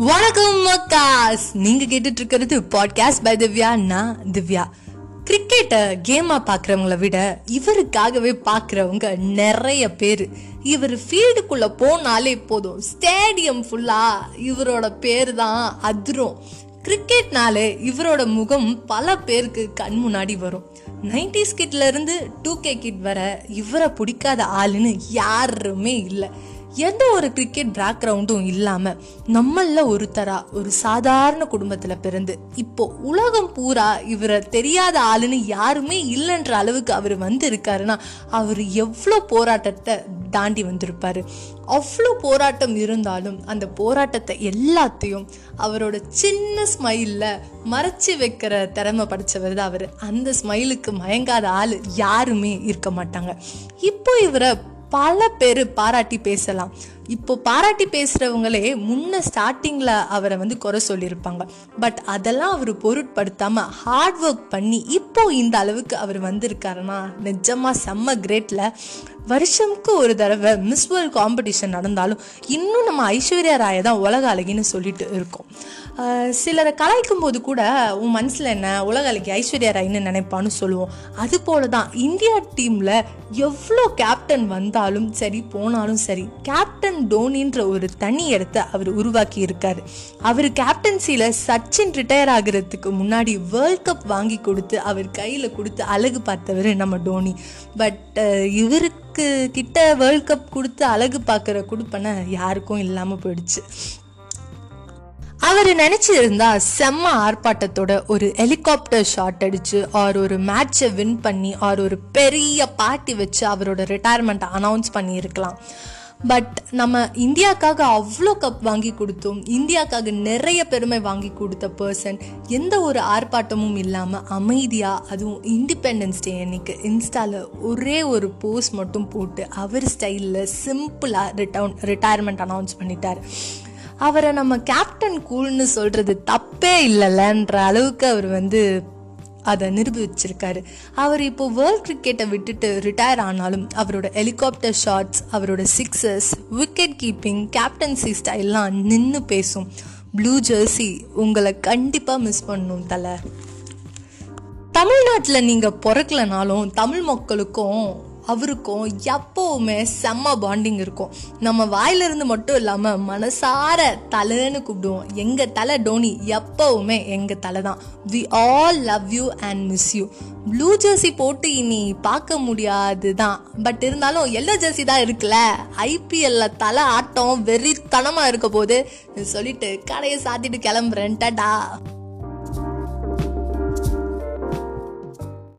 வணக்கம் மக்காஸ் நீங்க கேட்டுட்டு இருக்கிறது பாட்காஸ்ட் பை திவ்யா நான் திவ்யா. கிரிக்கெட்டை கேமா பாக்குறவங்கள விட இவருக்காகவே பாக்குறவங்க நிறைய பேர். இவர் ஃபீல்டுக்குள்ள போனாலே போதும். ஸ்டேடியம் ஃபுல்லா இவரோட பேர் தான் அதிரும். கிரிக்கெட்னாலே இவரோட முகம் பல பேருக்கு கண் முன்னாடி வரும். நைன்டிஸ் கிட்ல இருந்து டூ கே கிட் வர இவரை பிடிக்காத ஆளுன்னு யாருமே இல்லை. எந்த ஒரு கிரிக்கெட் பேக்ரவுண்டும் இல்லாமல் நம்மள ஒருத்தரா ஒரு சாதாரண குடும்பத்தில் பிறந்து இப்போ உலகம் பூரா இவரை தெரியாத ஆளுன்னு யாருமே இல்லைன்ற அளவுக்கு அவர் வந்து இருக்காருன்னா அவர் எவ்வளோ போராட்டத்தை தாண்டி வந்திருப்பார். அவ்வளோ போராட்டம் இருந்தாலும் அந்த போராட்டத்தை எல்லாத்தையும் அவரோட சின்ன ஸ்மைலில் மறைச்சு வைக்கிற திறமை படைச்சவர் தான் அவர். அந்த ஸ்மைலுக்கு மயங்காத ஆள் யாருமே இருக்க மாட்டாங்க. இப்போ இவரை பல பேர் பாராட்டி பேசலாம். இப்போ பாராட்டி பேசுகிறவங்களே முன்ன ஸ்டார்டிங்கில் அவரை வந்து குறை சொல்லியிருப்பாங்க. பட் அதெல்லாம் அவர் பொருட்படுத்தாமல் ஹார்ட் ஒர்க் பண்ணி இப்போ இந்த அளவுக்கு அவர் வந்திருக்காருன்னா நிஜமாக செம்ம கிரேட்டில் வருஷம்க்கு ஒரு தடவை மிஸ் வேர்ல்ட் காம்படிஷன் நடந்தாலும் இன்னும் நம்ம ஐஸ்வர்யா ராயை தான் உலக அழகின்னு சொல்லிட்டு இருக்கோம். சிலரை கலாய்க்கும் போது கூட உன் மனசில் என்ன உலக அழகி ஐஸ்வர்யா ராய்னு நினைப்பான்னு சொல்லுவோம். அது போல தான் இந்தியா டீமில் எவ்வளோ கேப்டன் வந்தாலும் சரி போனாலும் சரி கேப்டன் டோனின்ற ஒரு தனி இடத்த அவர் உருவாக்கி இருக்கார். அவர் கேப்டன்சியில் சச்சின் ரிட்டையர் ஆகுறதுக்கு முன்னாடி வேர்ல்ட் கப் வாங்கி கொடுத்து அவர் கையில் கொடுத்து அழகு பார்த்தவர் நம்ம டோனி பட் இவருக்கு கிட்ட வேர்ல்ட் கப் கொடுத்து அழகு பார்க்குற குடுப்பனை யாருக்கும் இல்லாமல் போயிடுச்சு. அவர் நினச்சிருந்தா செம்ம ஆர்ப்பாட்டத்தோட ஒரு ஹெலிகாப்டர் ஷாட் அடிச்சு ஆர் ஒரு மேட்சை வின் பண்ணி ஆர் ஒரு பெரிய பார்ட்டி வச்சு அவரோட ரிட்டையர்மெண்ட்டை அனௌன்ஸ் பண்ணியிருக்கலாம். பட் நம்ம இந்தியாக்காக அவ்வளோ கப் வாங்கி கொடுத்தோம். இந்தியாக்காக நிறைய பெருமை வாங்கி கொடுத்த பர்சன் எந்த ஒரு ஆர்ப்பாட்டமும் இல்லாமல் அமைதியாக அதுவும் இண்டிபெண்டன்ஸ் டே அன்னைக்கு இன்ஸ்டாவில் ஒரே ஒரு போஸ்ட் மட்டும் போட்டு அவர் ஸ்டைலில் சிம்பிளாக ரிட்டர்ன் ரிட்டையர்மெண்ட் அனௌன்ஸ் பண்ணிட்டார். அவரை நம்ம கேப்டன் கூல்னு சொல்றது தப்பே இல்லைல்லன்ற அளவுக்கு அவர் வந்து அதை நிரூபிச்சிருக்காரு. அவர் இப்போ வேர்ல்ட் கிரிக்கெட்டை விட்டுட்டு ரிட்டையர் ஆனாலும் அவரோட ஹெலிகாப்டர் ஷாட்ஸ் அவரோட சிக்ஸஸ் விக்கெட் கீப்பிங் கேப்டன்சி ஸ்டைல்லாம் நின்று பேசும். ப்ளூ ஜெர்சி உங்களை கண்டிப்பாக மிஸ் பண்ணும் தலை. தமிழ்நாட்டில் நீங்கள் பிறக்கலனாலும் தமிழ் மக்களுக்கும் அவருக்கும் எப்போவுமே செம்ம பாண்டிங் இருக்கும். நம்ம வாயிலிருந்து மட்டும் இல்லாமல் மனசார தலைன்னு கூப்பிடுவோம். எங்கள் தலை டோனி எப்போவுமே எங்கள் தலை தான். We all love you and miss you blue jersey போட்டு இனி பார்க்க முடியாது தான் பட் இருந்தாலும் எல்லோ ஜெர்சி தான் இருக்குல்ல. ஐபிஎல்ல தலை ஆட்டம் வெறித்தனமாக இருக்க போது சொல்லிட்டு கடையை சாத்திட்டு கிளம்புறேன் டடா